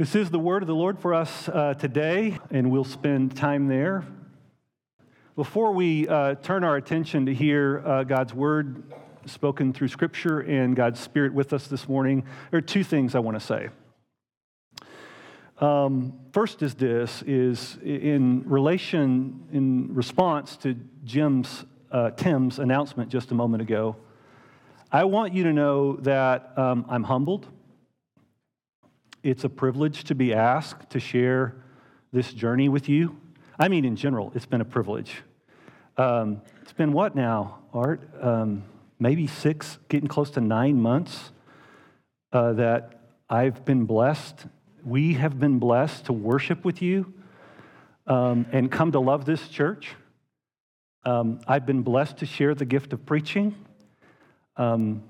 This is the word of the Lord for us uh, today, and we'll spend time there. Before we uh, turn our attention to hear uh, God's word spoken through Scripture and God's Spirit with us this morning, there are two things I want to say. Um, first is this: is in relation, in response to Jim's uh, Tim's announcement just a moment ago. I want you to know that um, I'm humbled. It's a privilege to be asked to share this journey with you. I mean, in general, it's been a privilege. Um, it's been what now, Art? Um, maybe six, getting close to nine months uh, that I've been blessed. We have been blessed to worship with you um, and come to love this church. Um, I've been blessed to share the gift of preaching um,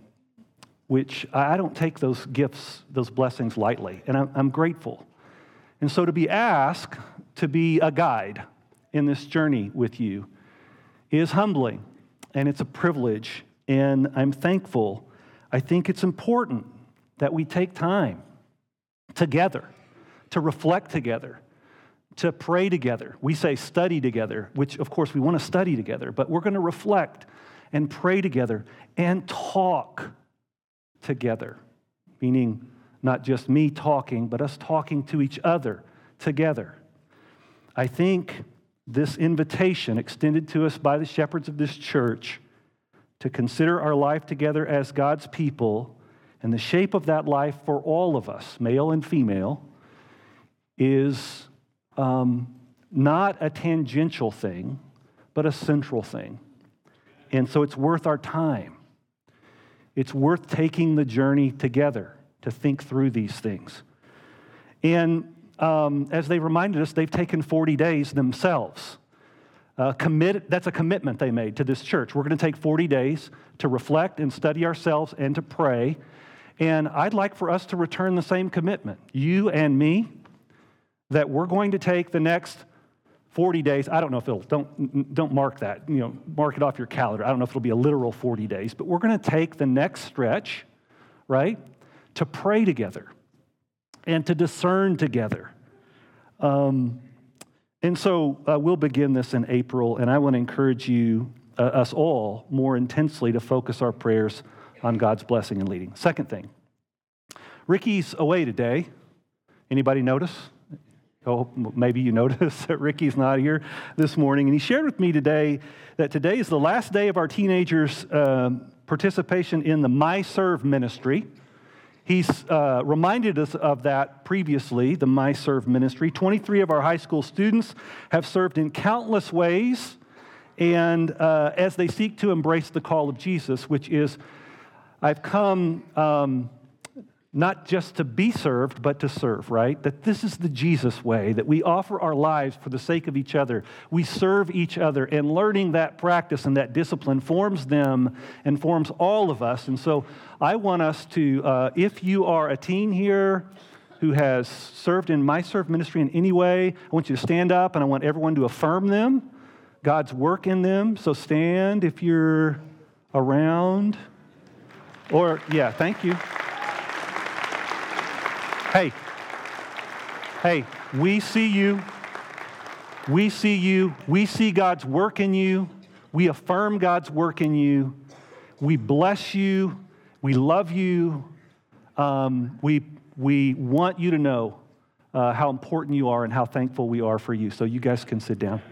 which I don't take those gifts, those blessings lightly, and I'm, grateful. And so to be asked to be a guide in this journey with you is humbling, and it's a privilege, and I'm thankful. I think it's important that we take time together to reflect together, to pray together. We say study together, which of course we want to study together, but we're going to reflect and pray together and talk together, meaning not just me talking, but us talking to each other together. I think this invitation extended to us by the shepherds of this church to consider our life together as God's people and the shape of that life for all of us, male and female, is um, not a tangential thing, but a central thing. And so it's worth our time. It's worth taking the journey together to think through these things. And um, as they reminded us, they've taken 40 days themselves. Uh, commit, that's a commitment they made to this church. We're going to take 40 days to reflect and study ourselves and to pray. And I'd like for us to return the same commitment, you and me, that we're going to take the next 40 days. I don't know if it'll, don't, don't mark that, you know, mark it off your calendar. I don't know if it'll be a literal 40 days, but we're going to take the next stretch, right, to pray together and to discern together. Um, and so uh, we'll begin this in April, and I want to encourage you, uh, us all, more intensely to focus our prayers on God's blessing and leading. Second thing, Ricky's away today. Anybody notice? Oh, maybe you noticed that Ricky's not here this morning. And he shared with me today that today is the last day of our teenagers' uh, participation in the My Serve ministry. He's uh, reminded us of that previously, the My Serve ministry. 23 of our high school students have served in countless ways, and uh, as they seek to embrace the call of Jesus, which is, I've come. Um, not just to be served, but to serve, right? That this is the Jesus way, that we offer our lives for the sake of each other. We serve each other, and learning that practice and that discipline forms them and forms all of us. And so I want us to, uh, if you are a teen here, who has served in my serve ministry in any way, I want you to stand up and I want everyone to affirm them, God's work in them. So stand if you're around. Or, yeah, thank you. Hey, hey, we see you. We see you. We see God's work in you. We affirm God's work in you. We bless you. We love you. Um, we, we want you to know uh, how important you are and how thankful we are for you. So you guys can sit down.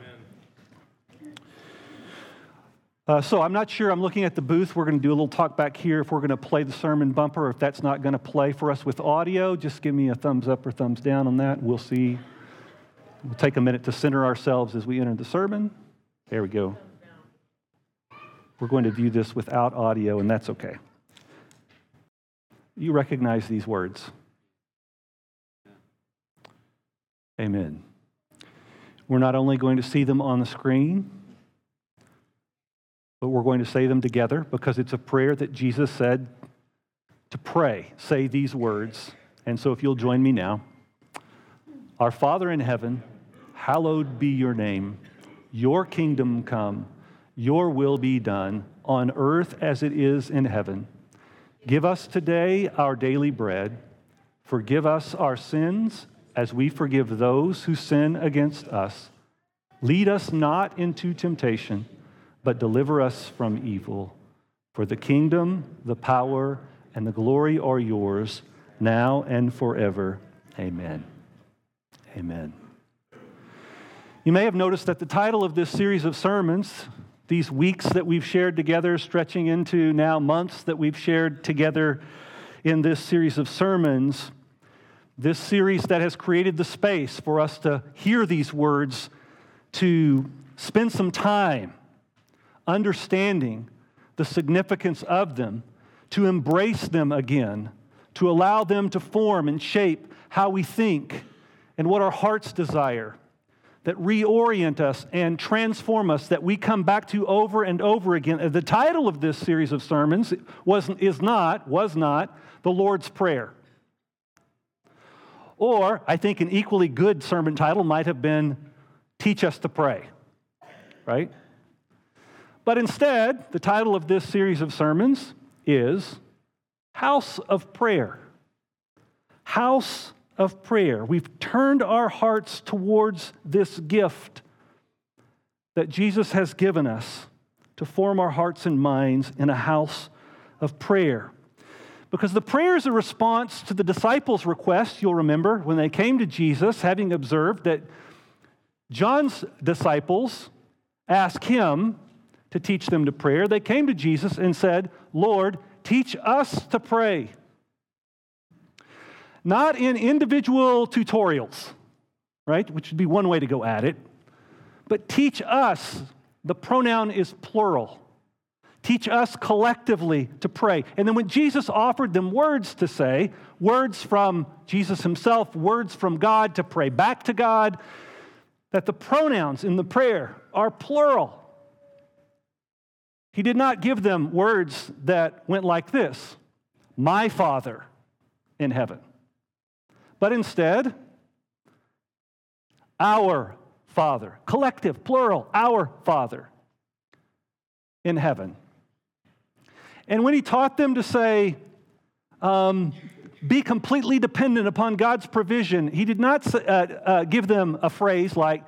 Uh, so I'm not sure. I'm looking at the booth. We're going to do a little talk back here if we're going to play the sermon bumper if that's not going to play for us with audio. Just give me a thumbs up or thumbs down on that. We'll see. We'll take a minute to center ourselves as we enter the sermon. There we go. We're going to view this without audio, and that's okay. You recognize these words. Amen. We're not only going to see them on the screen, but we're going to say them together because it's a prayer that Jesus said to pray. Say these words. And so if you'll join me now Our Father in heaven, hallowed be your name. Your kingdom come, your will be done on earth as it is in heaven. Give us today our daily bread. Forgive us our sins as we forgive those who sin against us. Lead us not into temptation, but deliver us from evil. For the kingdom, the power, and the glory are yours, now and forever. Amen. Amen. You may have noticed that the title of this series of sermons, these weeks that we've shared together, stretching into now months that we've shared together in this series of sermons, this series that has created the space for us to hear these words, to spend some time understanding the significance of them, to embrace them again, to allow them to form and shape how we think and what our hearts desire, that reorient us and transform us, that we come back to over and over again. The title of this series of sermons was, is not, was not, the Lord's Prayer. Or I think an equally good sermon title might have been Teach Us to Pray, right? But instead, the title of this series of sermons is House of Prayer. House of Prayer. We've turned our hearts towards this gift that Jesus has given us to form our hearts and minds in a house of prayer. Because the prayer is a response to the disciples' request, you'll remember, when they came to Jesus, having observed that John's disciples asked him to teach them to prayer. They came to Jesus and said, Lord, teach us to pray. Not in individual tutorials, right, which would be one way to go at it, but teach us. The pronoun is plural. Teach us collectively to pray. And then when Jesus offered them words to say, words from Jesus himself, words from God to pray back to God, that the pronouns in the prayer are plural. He did not give them words that went like this My Father in heaven, but instead, our Father, collective, plural, our Father in heaven. And when he taught them to say, um, be completely dependent upon God's provision, he did not uh, uh, give them a phrase like,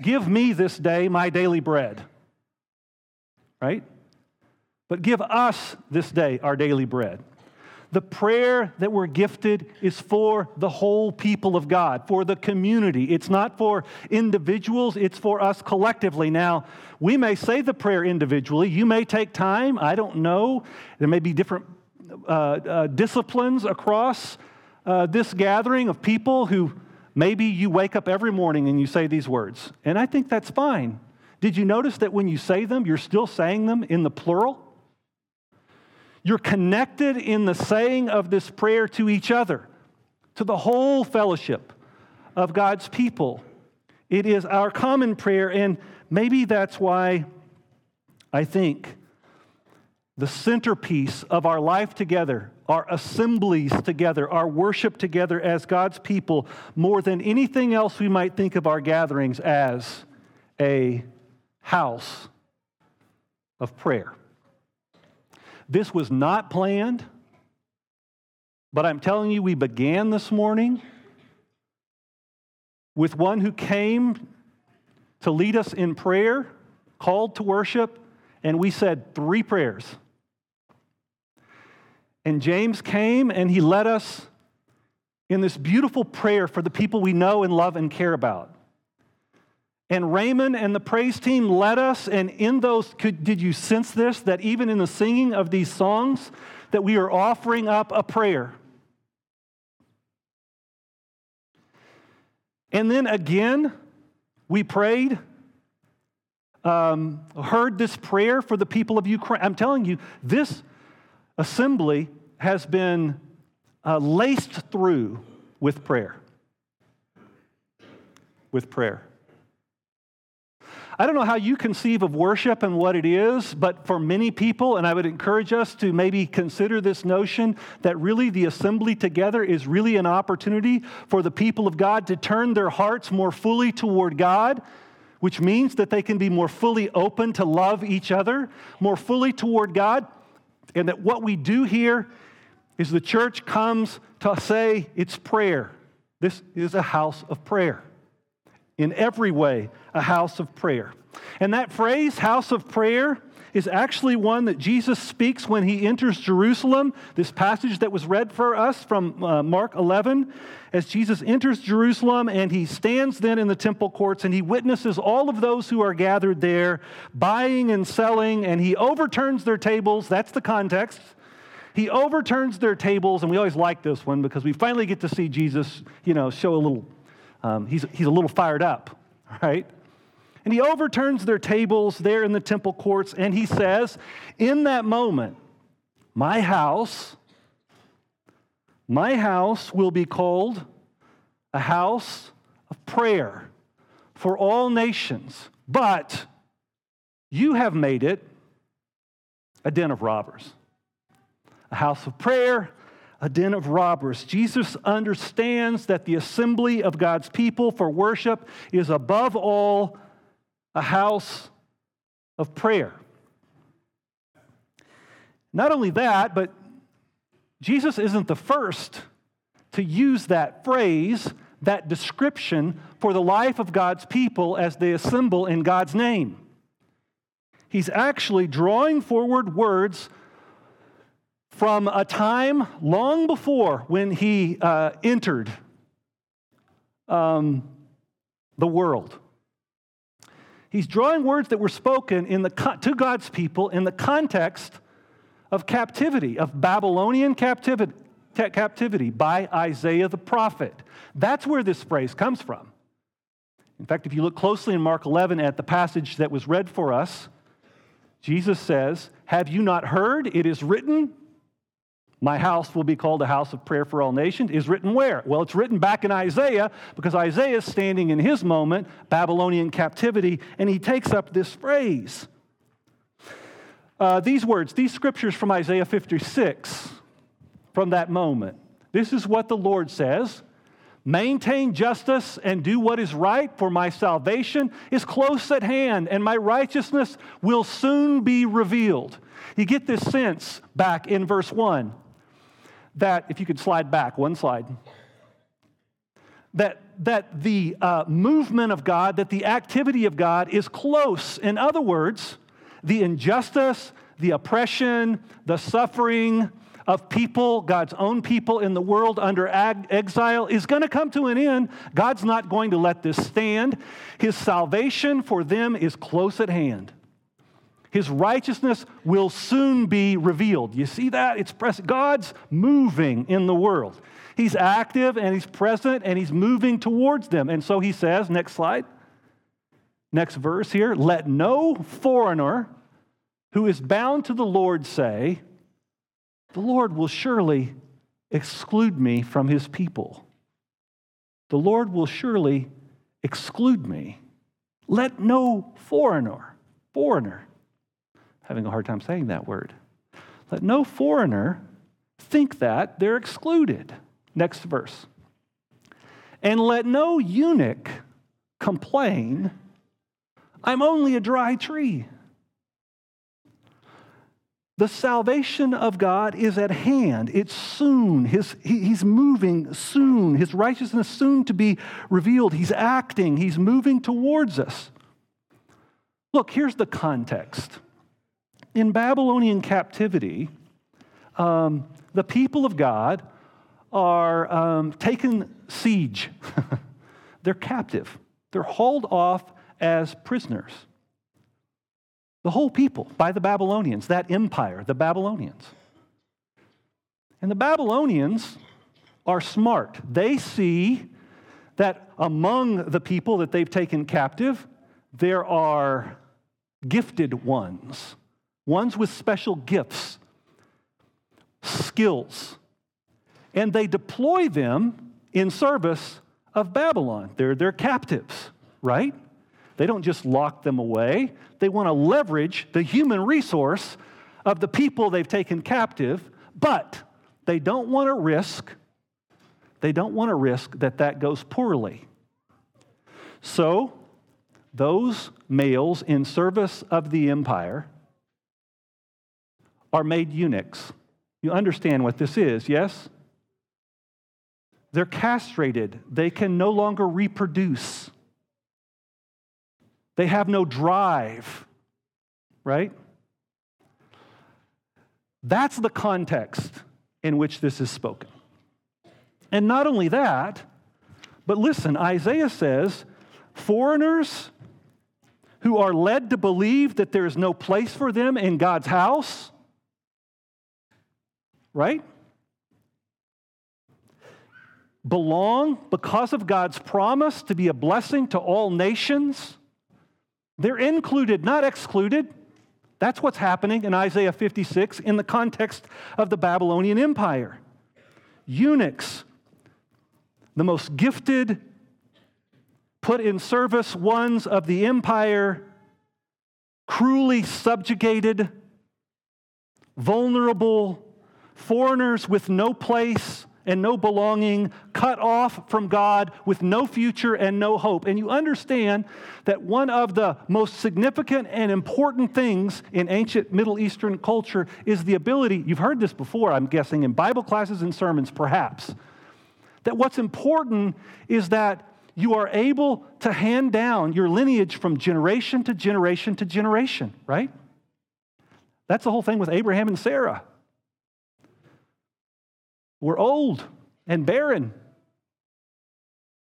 Give me this day my daily bread, right? But give us this day our daily bread. The prayer that we're gifted is for the whole people of God, for the community. It's not for individuals, it's for us collectively. Now, we may say the prayer individually. You may take time. I don't know. There may be different uh, uh, disciplines across uh, this gathering of people who maybe you wake up every morning and you say these words. And I think that's fine. Did you notice that when you say them, you're still saying them in the plural? You're connected in the saying of this prayer to each other, to the whole fellowship of God's people. It is our common prayer, and maybe that's why I think the centerpiece of our life together, our assemblies together, our worship together as God's people, more than anything else we might think of our gatherings as a house of prayer. This was not planned, but I'm telling you, we began this morning with one who came to lead us in prayer, called to worship, and we said three prayers. And James came and he led us in this beautiful prayer for the people we know and love and care about. And Raymond and the praise team led us, and in those, could, did you sense this? That even in the singing of these songs, that we are offering up a prayer. And then again, we prayed, um, heard this prayer for the people of Ukraine. I'm telling you, this assembly has been uh, laced through with prayer. With prayer. I don't know how you conceive of worship and what it is, but for many people, and I would encourage us to maybe consider this notion that really the assembly together is really an opportunity for the people of God to turn their hearts more fully toward God, which means that they can be more fully open to love each other, more fully toward God, and that what we do here is the church comes to say it's prayer. This is a house of prayer. In every way, a house of prayer. And that phrase, house of prayer, is actually one that Jesus speaks when he enters Jerusalem. This passage that was read for us from uh, Mark 11, as Jesus enters Jerusalem and he stands then in the temple courts and he witnesses all of those who are gathered there buying and selling, and he overturns their tables. That's the context. He overturns their tables, and we always like this one because we finally get to see Jesus, you know, show a little, um, he's, he's a little fired up, right? And he overturns their tables there in the temple courts, and he says, In that moment, my house, my house will be called a house of prayer for all nations, but you have made it a den of robbers. A house of prayer, a den of robbers. Jesus understands that the assembly of God's people for worship is above all a house of prayer. Not only that, but Jesus isn't the first to use that phrase, that description for the life of God's people as they assemble in God's name. He's actually drawing forward words from a time long before when he uh, entered um, the world. He's drawing words that were spoken in the, to God's people in the context of captivity, of Babylonian captivity, captivity by Isaiah the prophet. That's where this phrase comes from. In fact, if you look closely in Mark 11 at the passage that was read for us, Jesus says, Have you not heard? It is written, my house will be called a house of prayer for all nations is written where? Well, it's written back in Isaiah because Isaiah is standing in his moment, Babylonian captivity, and he takes up this phrase. Uh, these words, these scriptures from Isaiah 56, from that moment. This is what the Lord says Maintain justice and do what is right, for my salvation is close at hand, and my righteousness will soon be revealed. You get this sense back in verse 1 that, if you could slide back one slide, that, that the uh, movement of God, that the activity of God is close. In other words, the injustice, the oppression, the suffering of people, God's own people in the world under ag- exile, is going to come to an end. God's not going to let this stand. His salvation for them is close at hand. His righteousness will soon be revealed. You see that? It's. God's moving in the world. He's active and he's present and he's moving towards them. And so he says, next slide, next verse here, let no foreigner who is bound to the Lord say, The Lord will surely exclude me from his people. The Lord will surely exclude me. Let no foreigner, foreigner, having a hard time saying that word. Let no foreigner think that they're excluded. Next verse. And let no eunuch complain, I'm only a dry tree. The salvation of God is at hand. It's soon. His, he, he's moving soon. His righteousness soon to be revealed. He's acting. He's moving towards us. Look, here's the context in Babylonian captivity, um, the people of God are um, taken siege. They're captive. They're hauled off as prisoners. The whole people by the Babylonians, that empire, the Babylonians. And the Babylonians are smart. They see that among the people that they've taken captive, there are gifted ones ones with special gifts, skills, and they deploy them in service of Babylon. They're their captives, right? They don't just lock them away, they want to leverage the human resource of the people they've taken captive, but they don't want to risk they don't want to risk that that goes poorly. So, those males in service of the empire are made eunuchs. You understand what this is, yes? They're castrated. They can no longer reproduce. They have no drive, right? That's the context in which this is spoken. And not only that, but listen, Isaiah says foreigners who are led to believe that there is no place for them in God's house, right? Belong because of God's promise to be a blessing to all nations. They're included, not excluded. That's what's happening in Isaiah 56 in the context of the Babylonian Empire. Eunuchs, the most gifted, put in service ones of the empire, cruelly subjugated, vulnerable, foreigners with no place and no belonging, cut off from God with no future and no hope. And you understand that one of the most significant and important things in ancient Middle Eastern culture is the ability, you've heard this before, I'm guessing, in Bible classes and sermons, perhaps, that what's important is that you are able to hand down your lineage from generation to generation to generation, right? That's the whole thing with Abraham and Sarah. We're old and barren.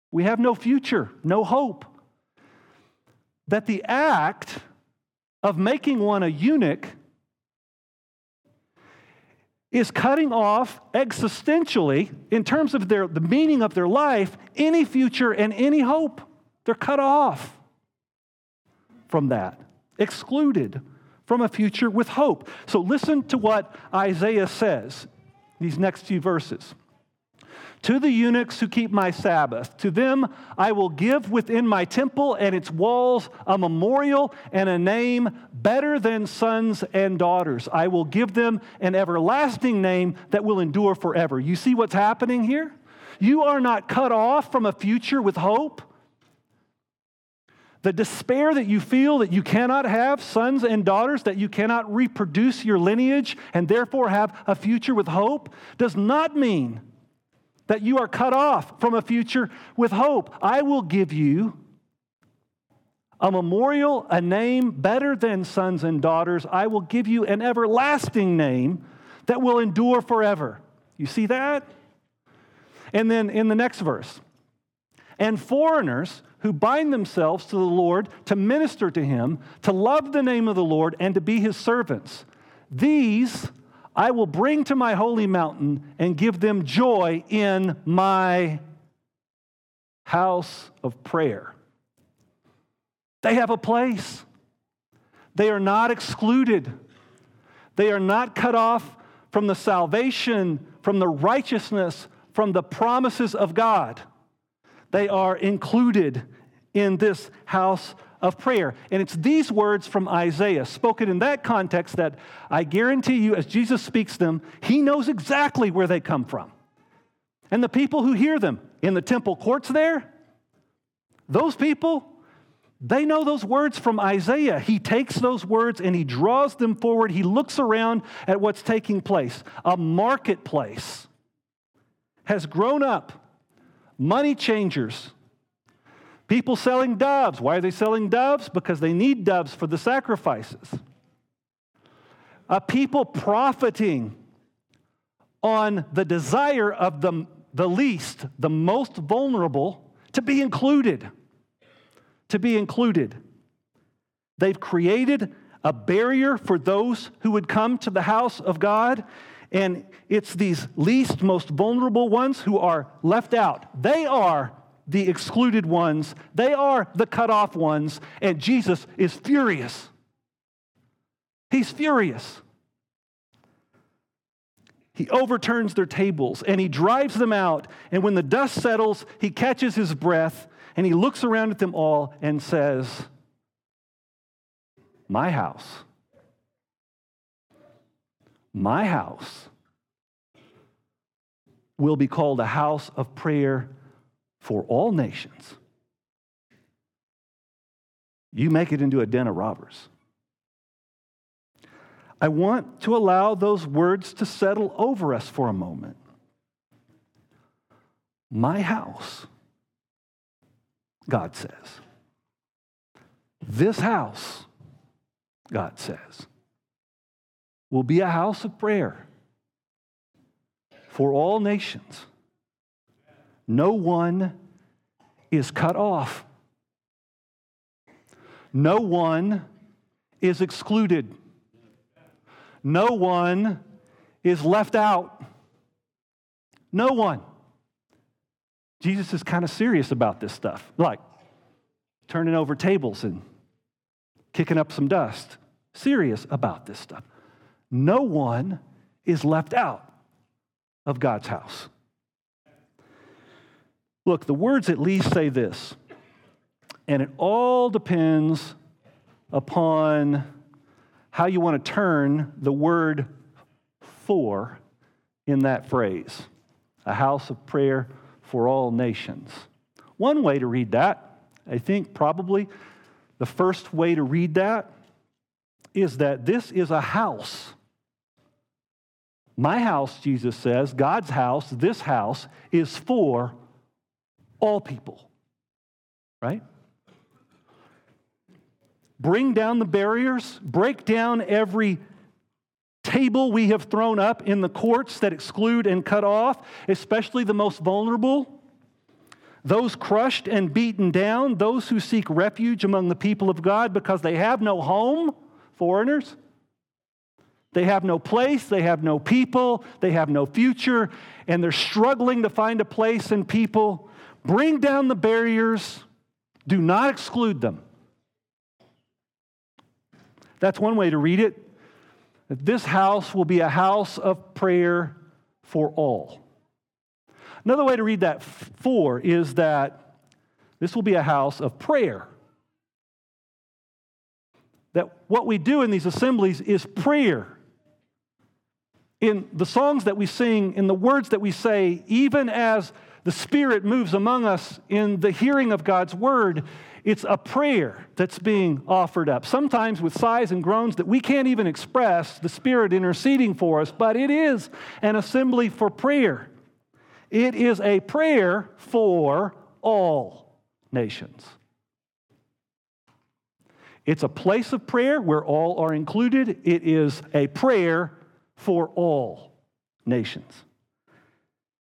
We have no future, no hope. That the act of making one a eunuch is cutting off existentially, in terms of their, the meaning of their life, any future and any hope. They're cut off from that, excluded from a future with hope. So listen to what Isaiah says these next few verses. To the eunuchs who keep my Sabbath, to them I will give within my temple and its walls a memorial and a name better than sons and daughters. I will give them an everlasting name that will endure forever. You see what's happening here? You are not cut off from a future with hope. The despair that you feel that you cannot have sons and daughters, that you cannot reproduce your lineage and therefore have a future with hope, does not mean that you are cut off from a future with hope. I will give you a memorial, a name better than sons and daughters. I will give you an everlasting name that will endure forever. You see that? And then in the next verse, and foreigners who bind themselves to the Lord to minister to him, to love the name of the Lord, and to be his servants. These I will bring to my holy mountain and give them joy in my house of prayer. They have a place. They are not excluded. They are not cut off from the salvation, from the righteousness, from the promises of God. They are included in this house of prayer. And it's these words from Isaiah, spoken in that context, that I guarantee you, as Jesus speaks them, he knows exactly where they come from. And the people who hear them in the temple courts there, those people, they know those words from Isaiah. He takes those words and he draws them forward. He looks around at what's taking place. A marketplace has grown up money changers, people selling doves. Why are they selling doves? Because they need doves for the sacrifices. A people profiting on the desire of the, the least, the most vulnerable, to be included. To be included. They've created a barrier for those who would come to the house of God and it's these least, most vulnerable ones who are left out. They are the excluded ones, they are the cut off ones, and Jesus is furious. He's furious. He overturns their tables and he drives them out. And when the dust settles, he catches his breath and he looks around at them all and says, My house my house will be called a house of prayer for all nations. You make it into a den of robbers. I want to allow those words to settle over us for a moment. My house, God says. This house, God says, will be a house of prayer for all nations. No one is cut off. No one is excluded. No one is left out. No one. Jesus is kind of serious about this stuff, like turning over tables and kicking up some dust. Serious about this stuff. No one is left out of God's house. Look, the words at least say this, and it all depends upon how you want to turn the word for in that phrase a house of prayer for all nations. One way to read that, I think probably the first way to read that, is that this is a house. My house, Jesus says, God's house, this house, is for all people, right? Bring down the barriers, break down every table we have thrown up in the courts that exclude and cut off, especially the most vulnerable. Those crushed and beaten down, those who seek refuge among the people of God because they have no home, foreigners. They have no place, they have no people, they have no future, and they're struggling to find a place and people. Bring down the barriers, do not exclude them. That's one way to read it. This house will be a house of prayer for all. Another way to read that for is that this will be a house of prayer. That what we do in these assemblies is prayer. In the songs that we sing, in the words that we say, even as the Spirit moves among us in the hearing of God's word, it's a prayer that's being offered up. Sometimes with sighs and groans that we can't even express, the Spirit interceding for us, but it is an assembly for prayer. It is a prayer for all nations. It's a place of prayer where all are included. It is a prayer for all nations.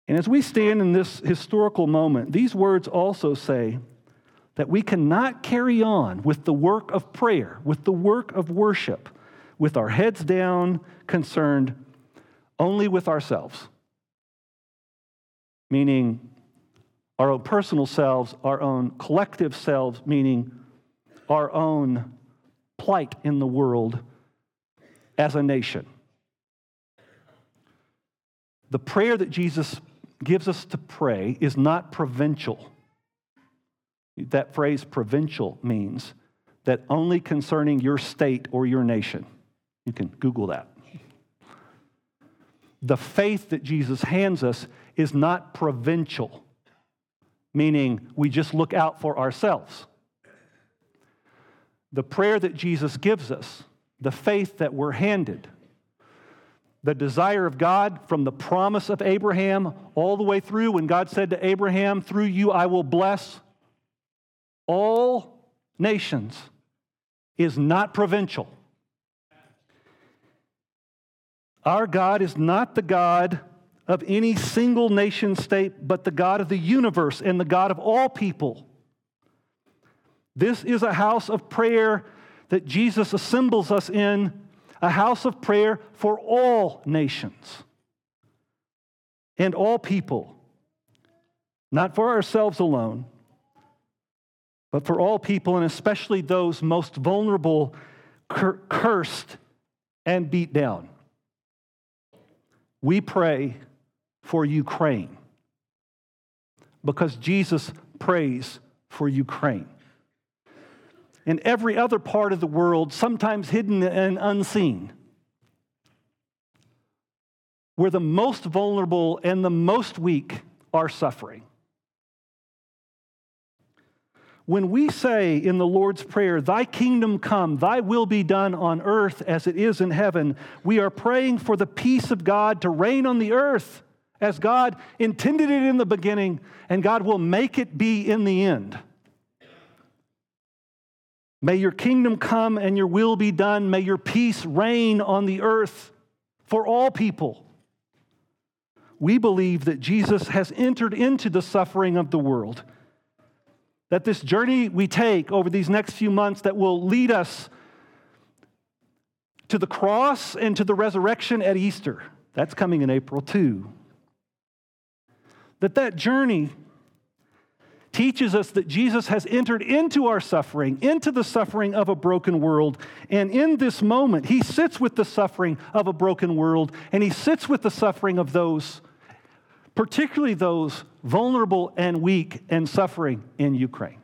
And as we stand in this historical moment, these words also say that we cannot carry on with the work of prayer, with the work of worship, with our heads down, concerned only with ourselves. Meaning our own personal selves, our own collective selves, meaning our own plight in the world as a nation. The prayer that Jesus gives us to pray is not provincial. That phrase provincial means that only concerning your state or your nation. You can Google that. The faith that Jesus hands us is not provincial, meaning we just look out for ourselves. The prayer that Jesus gives us, the faith that we're handed, the desire of God from the promise of Abraham all the way through when God said to Abraham, Through you I will bless all nations, is not provincial. Our God is not the God of any single nation state, but the God of the universe and the God of all people. This is a house of prayer that Jesus assembles us in a house of prayer for all nations and all people, not for ourselves alone, but for all people, and especially those most vulnerable, cur- cursed, and beat down. We pray for Ukraine because Jesus prays for Ukraine in every other part of the world, sometimes hidden and unseen. Where the most vulnerable and the most weak are suffering. When we say in the Lord's Prayer, Thy kingdom come, Thy will be done on earth as it is in heaven, we are praying for the peace of God to reign on the earth as God intended it in the beginning, and God will make it be in the end. May your kingdom come and your will be done. May your peace reign on the earth for all people. We believe that Jesus has entered into the suffering of the world that this journey we take over these next few months that will lead us to the cross and to the resurrection at Easter. That's coming in April too. That that journey teaches us that Jesus has entered into our suffering, into the suffering of a broken world. And in this moment, he sits with the suffering of a broken world, and he sits with the suffering of those particularly those vulnerable and weak and suffering in Ukraine.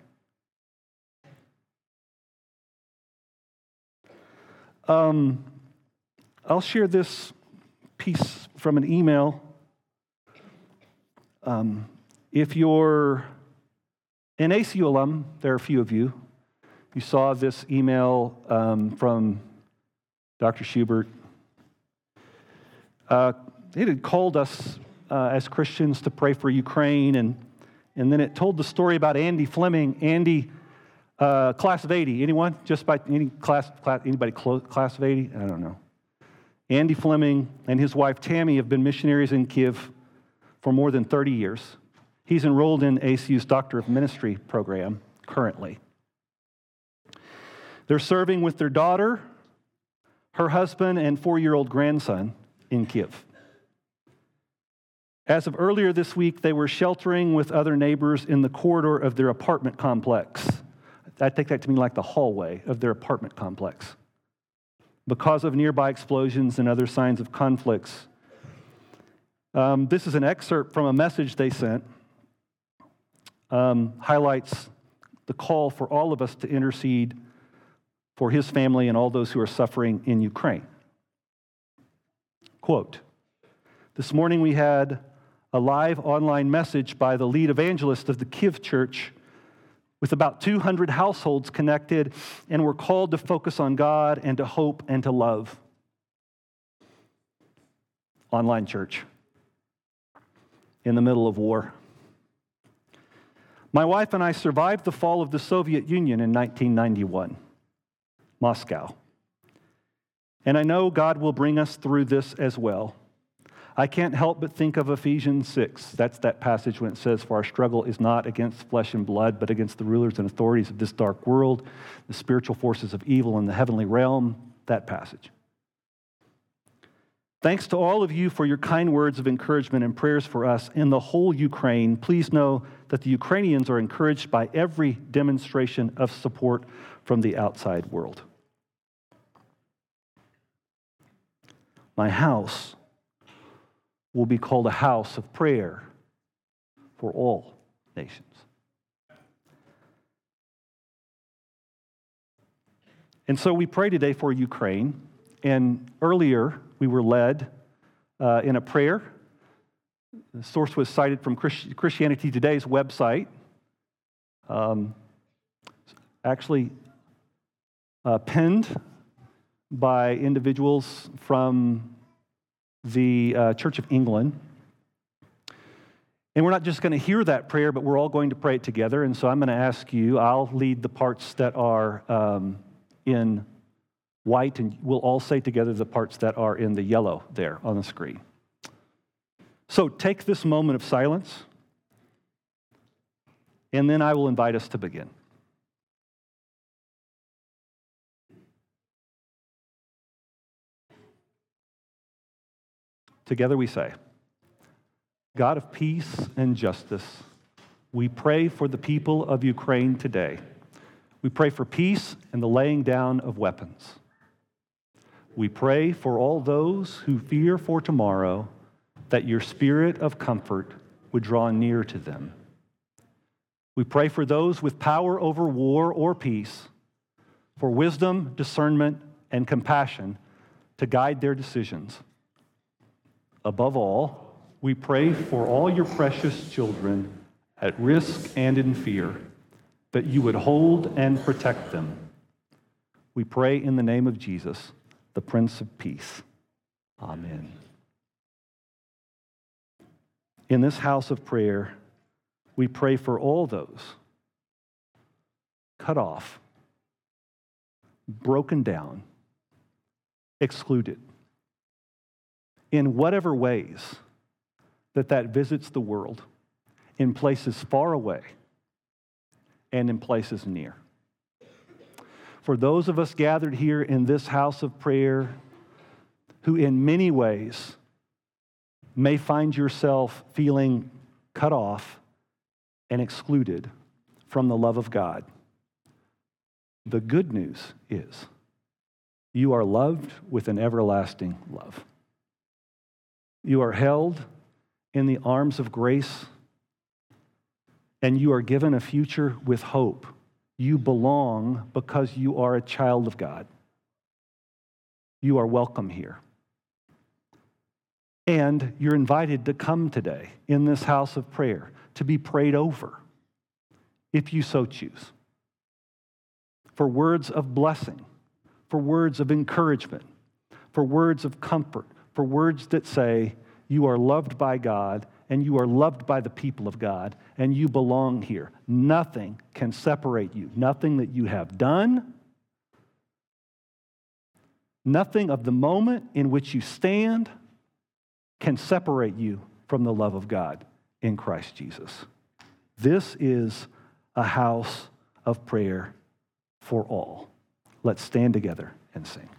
Um, I'll share this piece from an email. Um, if you're an ACU alum, there are a few of you. You saw this email um, from Dr. Schubert. Uh, it had called us uh, as Christians to pray for Ukraine. And, and then it told the story about Andy Fleming. Andy, uh, class of 80. Anyone? Just by any class, class anybody class of 80? I don't know. Andy Fleming and his wife Tammy have been missionaries in Kiev for more than 30 years. He's enrolled in ACU's Doctor of Ministry program currently. They're serving with their daughter, her husband, and four year old grandson in Kiev. As of earlier this week, they were sheltering with other neighbors in the corridor of their apartment complex. I take that to mean like the hallway of their apartment complex. Because of nearby explosions and other signs of conflicts. Um, this is an excerpt from a message they sent, um, highlights the call for all of us to intercede for his family and all those who are suffering in Ukraine. Quote This morning we had a live online message by the lead evangelist of the Kiev church with about 200 households connected, and we're called to focus on God and to hope and to love. Online church in the middle of war. My wife and I survived the fall of the Soviet Union in 1991, Moscow. And I know God will bring us through this as well. I can't help but think of Ephesians 6. That's that passage when it says, For our struggle is not against flesh and blood, but against the rulers and authorities of this dark world, the spiritual forces of evil in the heavenly realm. That passage. Thanks to all of you for your kind words of encouragement and prayers for us in the whole Ukraine. Please know that the Ukrainians are encouraged by every demonstration of support from the outside world. My house will be called a house of prayer for all nations. And so we pray today for Ukraine. And earlier, we were led uh, in a prayer. The source was cited from Christianity Today's website. Um, actually, uh, penned by individuals from the uh, Church of England. And we're not just going to hear that prayer, but we're all going to pray it together. And so I'm going to ask you, I'll lead the parts that are um, in white, and we'll all say together the parts that are in the yellow there on the screen. So take this moment of silence, and then I will invite us to begin. Together we say, God of peace and justice, we pray for the people of Ukraine today. We pray for peace and the laying down of weapons. We pray for all those who fear for tomorrow that your spirit of comfort would draw near to them. We pray for those with power over war or peace, for wisdom, discernment, and compassion to guide their decisions. Above all, we pray for all your precious children at risk and in fear, that you would hold and protect them. We pray in the name of Jesus, the Prince of Peace. Amen. In this house of prayer, we pray for all those cut off, broken down, excluded, in whatever ways that that visits the world, in places far away and in places near. For those of us gathered here in this house of prayer who, in many ways, may find yourself feeling cut off and excluded from the love of God, the good news is you are loved with an everlasting love. You are held in the arms of grace, and you are given a future with hope. You belong because you are a child of God. You are welcome here. And you're invited to come today in this house of prayer to be prayed over, if you so choose, for words of blessing, for words of encouragement, for words of comfort, for words that say, You are loved by God and you are loved by the people of God and you belong here. Nothing can separate you, nothing that you have done. Nothing of the moment in which you stand can separate you from the love of God in Christ Jesus. This is a house of prayer for all. Let's stand together and sing.